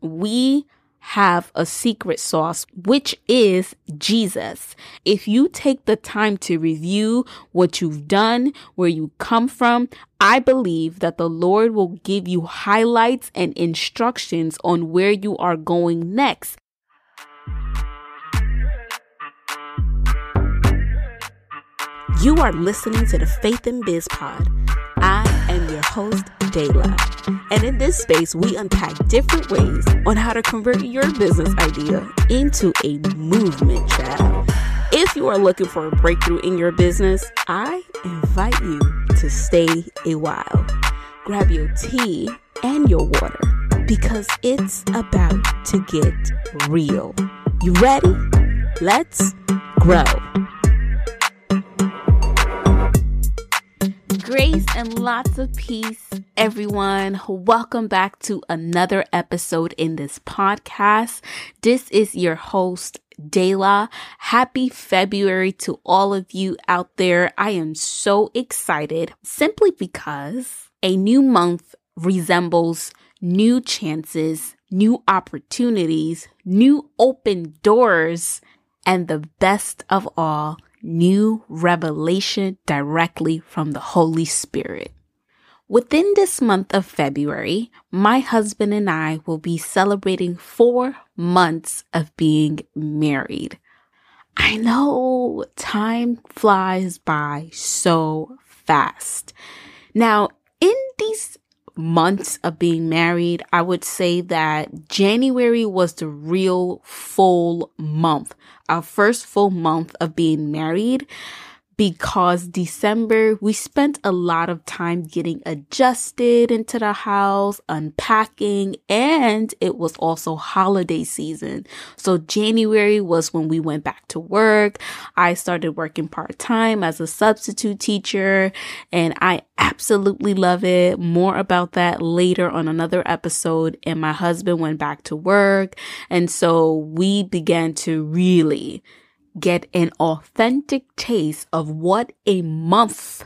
we have a secret sauce, which is Jesus. If you take the time to review what you've done, where you come from, I believe that the Lord will give you highlights and instructions on where you are going next. You are listening to the Faith in Biz Pod. I am your host, Deyla. And in this space, we unpack different ways on how to convert your business idea into a movement, child. If you are looking for a breakthrough in your business, I invite you to stay a while. Grab your tea and your water because it's about to get real. You ready? Let's grow. Grace and lots of peace, everyone. Welcome back to another episode in this podcast. This is your host, Deyla. Happy February to all of you out there. I am so excited simply because a new month resembles new chances, new opportunities, new open doors, and the best of all, new revelation directly from the Holy Spirit. Within this month of February, my husband and I will be celebrating four months of being married. I know time flies by so fast. Now, months of being married, I would say that January was the real full month, our first full month of being married because December, we spent a lot of time getting adjusted into the house, unpacking, and it was also holiday season. So January was when we went back to work. I started working part time as a substitute teacher and I absolutely love it. More about that later on another episode. And my husband went back to work. And so we began to really get an authentic taste of what a month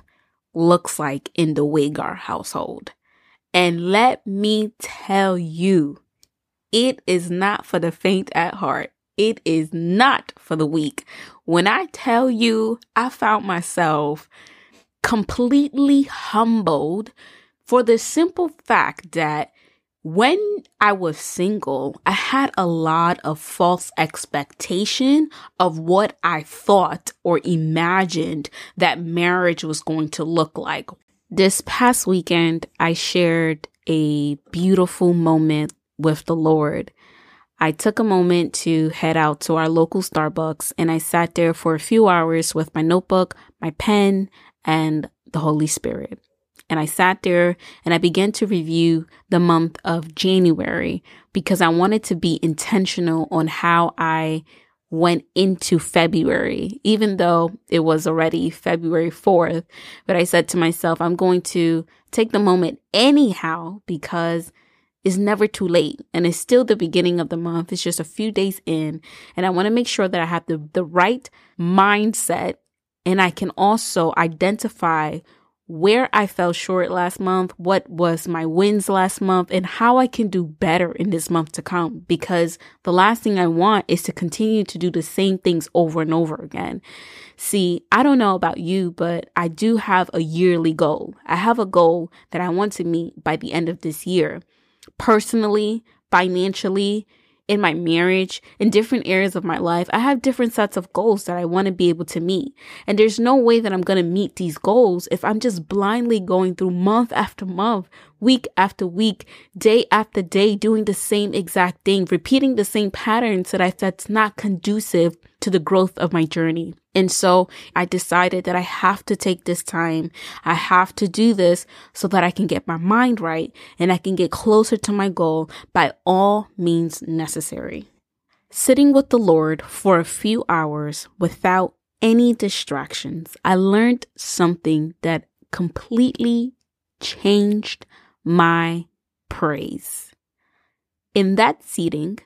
looks like in the Wagar household. And let me tell you, it is not for the faint at heart. It is not for the weak. When I tell you, I found myself completely humbled for the simple fact that when I was single, I had a lot of false expectation of what I thought or imagined that marriage was going to look like. This past weekend, I shared a beautiful moment with the Lord. I took a moment to head out to our local Starbucks and I sat there for a few hours with my notebook, my pen, and the Holy Spirit and I sat there and I began to review the month of January because I wanted to be intentional on how I went into February, even though it was already February 4th. But I said to myself, I'm going to take the moment anyhow because it's never too late and it's still the beginning of the month. It's just a few days in. And I want to make sure that I have the, the right mindset and I can also identify where I fell short last month, what was my wins last month, and how I can do better in this month to come. Because the last thing I want is to continue to do the same things over and over again. See, I don't know about you, but I do have a yearly goal. I have a goal that I want to meet by the end of this year. Personally, financially, in my marriage, in different areas of my life, I have different sets of goals that I want to be able to meet. And there's no way that I'm going to meet these goals if I'm just blindly going through month after month, week after week, day after day, doing the same exact thing, repeating the same patterns that I that's not conducive to the growth of my journey. And so I decided that I have to take this time. I have to do this so that I can get my mind right and I can get closer to my goal by all means necessary. Sitting with the Lord for a few hours without any distractions, I learned something that completely changed my praise. In that seating,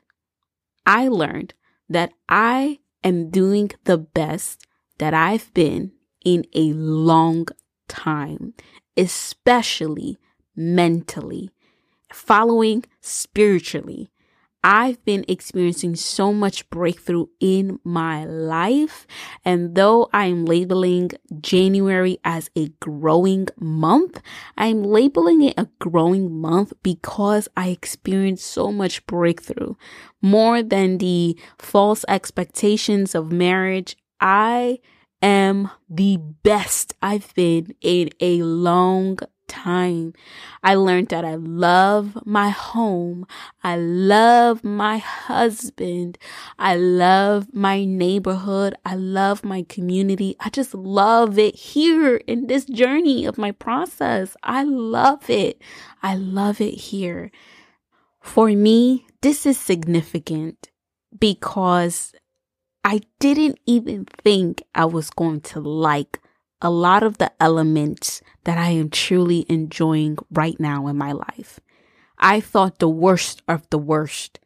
I learned that I am doing the best that I've been in a long time, especially mentally, following spiritually. I've been experiencing so much breakthrough in my life. And though I'm labeling January as a growing month, I'm labeling it a growing month because I experienced so much breakthrough. More than the false expectations of marriage, I am the best I've been in a long time. I learned that I love my home. I love my husband. I love my neighborhood. I love my community. I just love it here in this journey of my process. I love it. I love it here. For me, this is significant because I didn't even think I was going to like a lot of the elements that I am truly enjoying right now in my life. I thought the worst of the worst,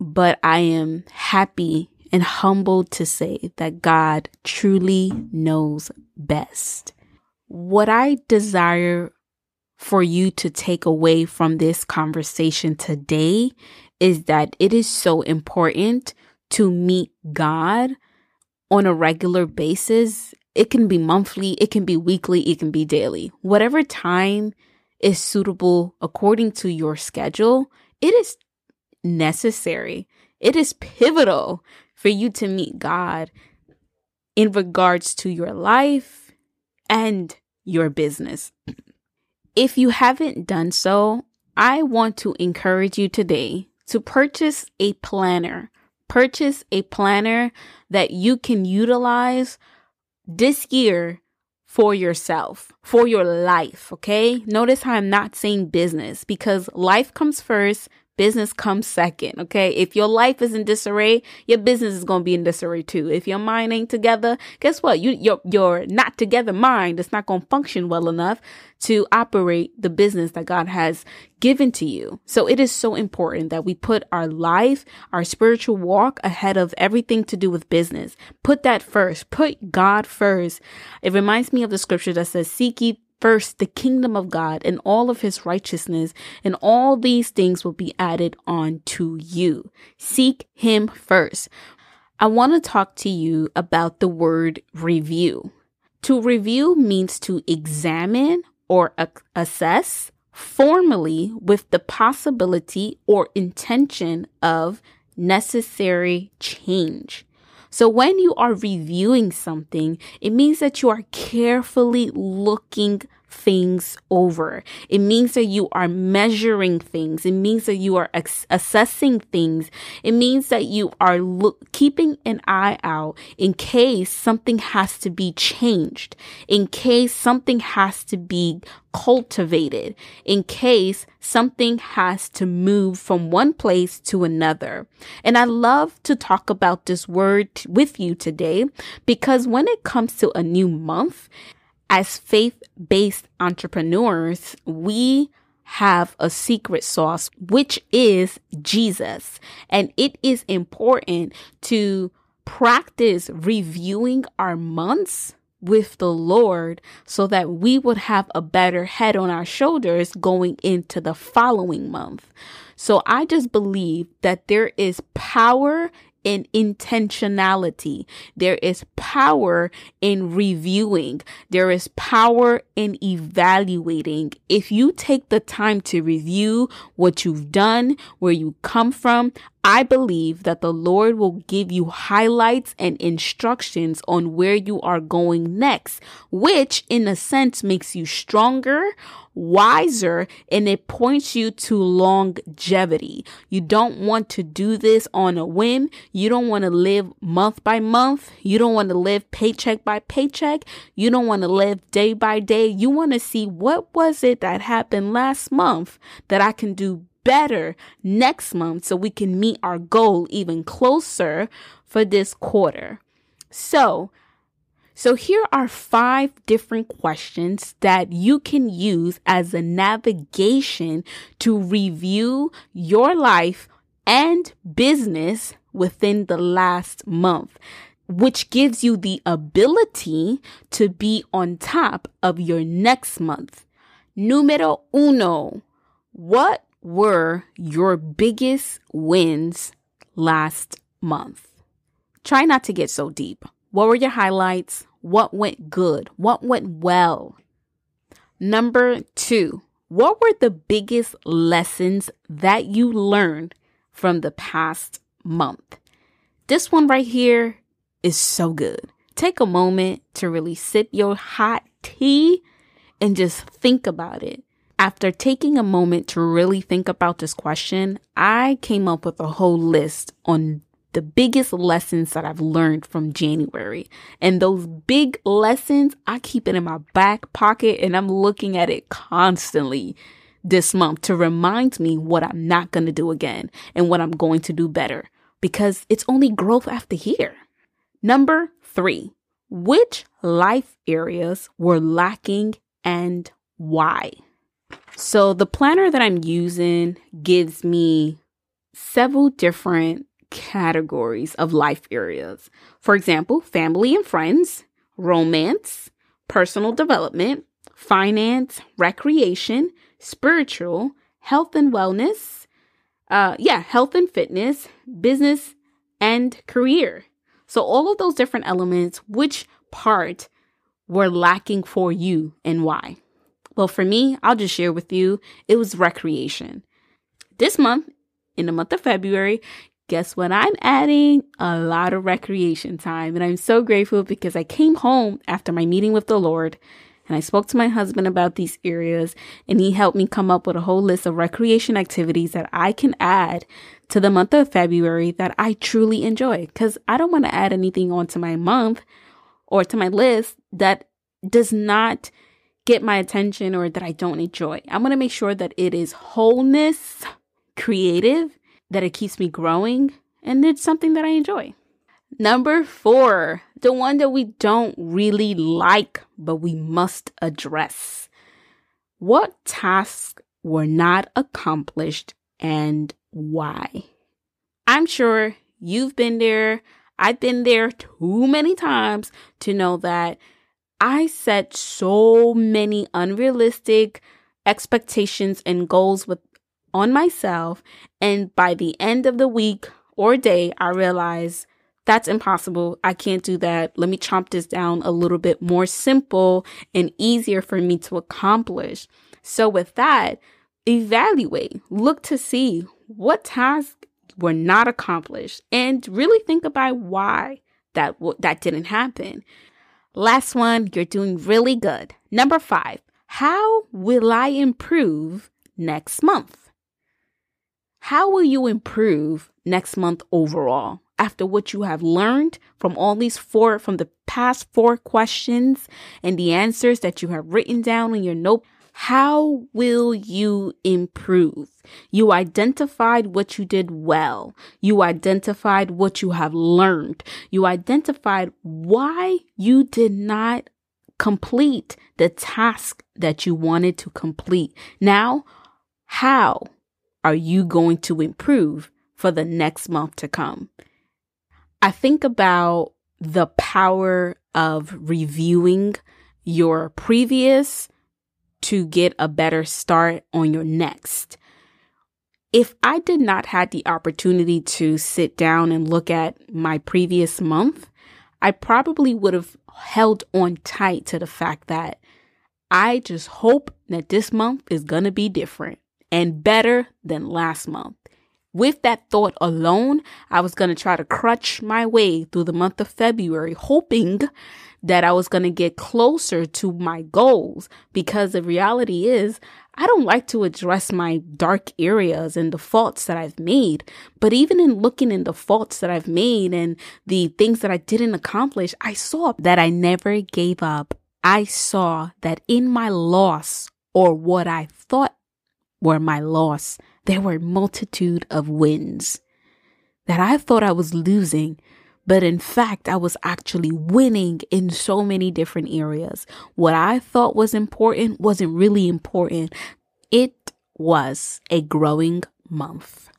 but I am happy and humbled to say that God truly knows best. What I desire for you to take away from this conversation today is that it is so important to meet God on a regular basis it can be monthly, it can be weekly, it can be daily. Whatever time is suitable according to your schedule, it is necessary. It is pivotal for you to meet God in regards to your life and your business. If you haven't done so, I want to encourage you today to purchase a planner. Purchase a planner that you can utilize this year for yourself, for your life, okay? Notice how I'm not saying business because life comes first, business comes second, okay? If your life is in disarray, your business is going to be in disarray too. If your mind ain't together, guess what? You your your not together mind is not going to function well enough to operate the business that God has given to you. So it is so important that we put our life, our spiritual walk ahead of everything to do with business. Put that first. Put God first. It reminds me of the scripture that says, seek ye first the kingdom of God and all of his righteousness, and all these things will be added on to you. Seek him first. I want to talk to you about the word review. To review means to examine or assess formally with the possibility or intention of necessary change. So when you are reviewing something, it means that you are carefully looking things over. It means that you are measuring things. It means that you are ex- assessing things. It means that you are keeping an eye out in case something has to be changed, in case something has to be cultivated, in case something has to move from one place to another. And I love to talk about this word with you today because when it comes to a new month, as faith based entrepreneurs, we have a secret sauce, which is Jesus. And it is important to practice reviewing our months with the Lord so that we would have a better head on our shoulders going into the following month. So I just believe that there is power in intentionality. There is power in reviewing. There is power in evaluating. If you take the time to review what you've done, where you come from, I believe that the Lord will give you highlights and instructions on where you are going next, which in a sense makes you stronger, wiser, and it points you to longevity. You don't want to do this on a whim. You don't want to live month by month. You don't want to live paycheck by paycheck. You don't want to live day by day. You want to see what was it that happened last month that I can do better next month so we can meet our goal even closer for this quarter. So, so here are five different questions that you can use as a navigation to review your life and business within the last month, which gives you the ability to be on top of your next month. Numero uno. What were your biggest wins last month? Try not to get so deep. What were your highlights? What went good? What went well? Number two, what were the biggest lessons that you learned from the past month? This one right here is so good. Take a moment to really sip your hot tea and just think about it. After taking a moment to really think about this question, I came up with a whole list on the biggest lessons that I've learned from January. And those big lessons, I keep it in my back pocket and I'm looking at it constantly this month to remind me what I'm not going to do again and what I'm going to do better because it's only growth after here. Number three, which life areas were lacking and why? So the planner that I'm using gives me several different categories of life areas. For example, family and friends, romance, personal development, finance, recreation, spiritual, health and wellness, uh, yeah, health and fitness, business, and career. So, all of those different elements, which part were lacking for you and why? Well, for me, I'll just share with you, it was recreation. This month, in the month of February, guess what? I'm adding a lot of recreation time. And I'm so grateful because I came home after my meeting with the Lord and I spoke to my husband about these areas and he helped me come up with a whole list of recreation activities that I can add to the month of February that I truly enjoy. Cause I don't want to add anything onto my month or to my list that does not get my attention or that I don't enjoy. I'm going to make sure that it is wholeness, creative, that it keeps me growing, and it's something that I enjoy. Number four, the one that we don't really like, but we must address. What tasks were not accomplished and why? I'm sure you've been there. I've been there too many times to know that I set so many unrealistic expectations and goals with on myself and by the end of the week or day I realize that's impossible. I can't do that. Let me chomp this down a little bit more simple and easier for me to accomplish. So with that, evaluate, look to see what tasks were not accomplished and really think about why that that didn't happen. Last one, you're doing really good. Number five, how will I improve next month? How will you improve next month overall after what you have learned from all these four, from the past four questions and the answers that you have written down in your note? How will you improve? You identified what you did well. You identified what you have learned. You identified why you did not complete the task that you wanted to complete. Now, how are you going to improve for the next month to come? I think about the power of reviewing your previous to get a better start on your next. If I did not have the opportunity to sit down and look at my previous month, I probably would have held on tight to the fact that I just hope that this month is going to be different and better than last month. With that thought alone, I was going to try to crutch my way through the month of February, hoping that I was going to get closer to my goals because the reality is I don't like to address my dark areas and the faults that I've made. But even in looking in the faults that I've made and the things that I didn't accomplish, I saw that I never gave up. I saw that in my loss or what I thought were my loss, there were a multitude of wins that I thought I was losing, but in fact, I was actually winning in so many different areas. What I thought was important wasn't really important. It was a growing month.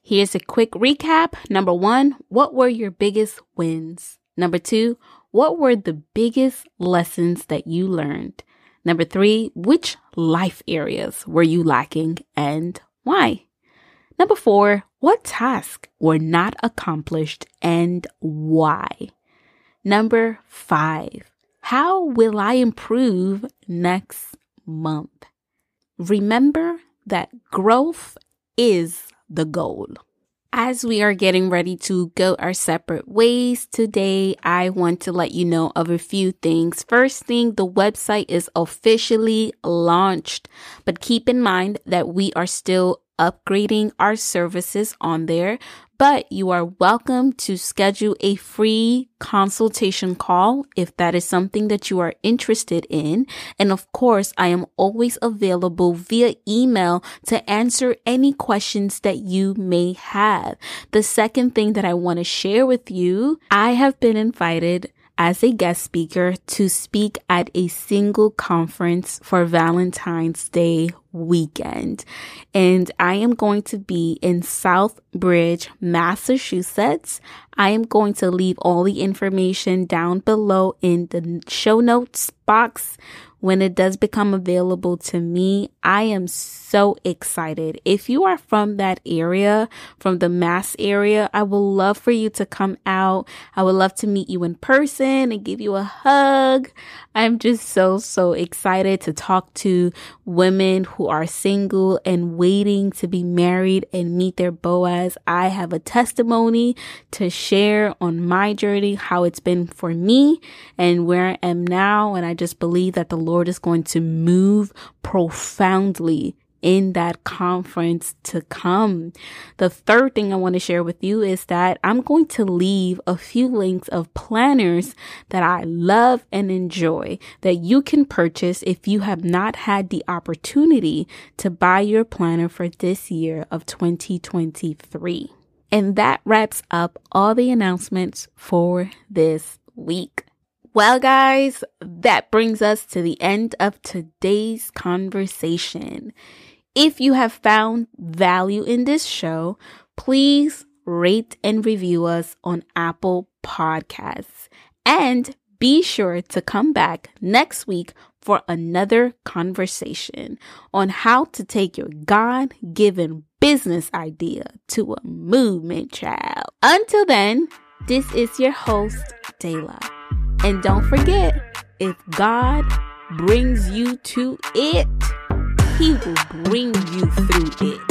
Here's a quick recap. Number one, what were your biggest wins? Number two, what were the biggest lessons that you learned? Number three, which life areas were you lacking and Why? Number four, what tasks were not accomplished and why? Number five, how will I improve next month? Remember that growth is the goal. As we are getting ready to go our separate ways today, I want to let you know of a few things. First thing, the website is officially launched, but keep in mind that we are still upgrading our services on there, but you are welcome to schedule a free consultation call if that is something that you are interested in. And of course, I am always available via email to answer any questions that you may have. The second thing that I want to share with you, I have been invited as a guest speaker to speak at a single conference for Valentine's Day weekend. And I am going to be in Southbridge, Massachusetts. I am going to leave all the information down below in the show notes box when it does become available to me. I am so excited. If you are from that area, from the Mass area, I would love for you to come out. I would love to meet you in person and give you a hug. I'm just so, so excited to talk to women who are single and waiting to be married and meet their Boaz. I have a testimony to share on my journey, how it's been for me and where I am now. And I just believe that the Lord is going to move profoundly in that conference to come. The third thing I want to share with you is that I'm going to leave a few links of planners that I love and enjoy that you can purchase if you have not had the opportunity to buy your planner for this year of 2023. And that wraps up all the announcements for this week. Well, guys, that brings us to the end of today's conversation. If you have found value in this show, please rate and review us on Apple Podcasts. And be sure to come back next week for another conversation on how to take your God given business idea to a movement child. Until then, this is your host, Deyla. And don't forget, if God brings you to it, he will bring you through it.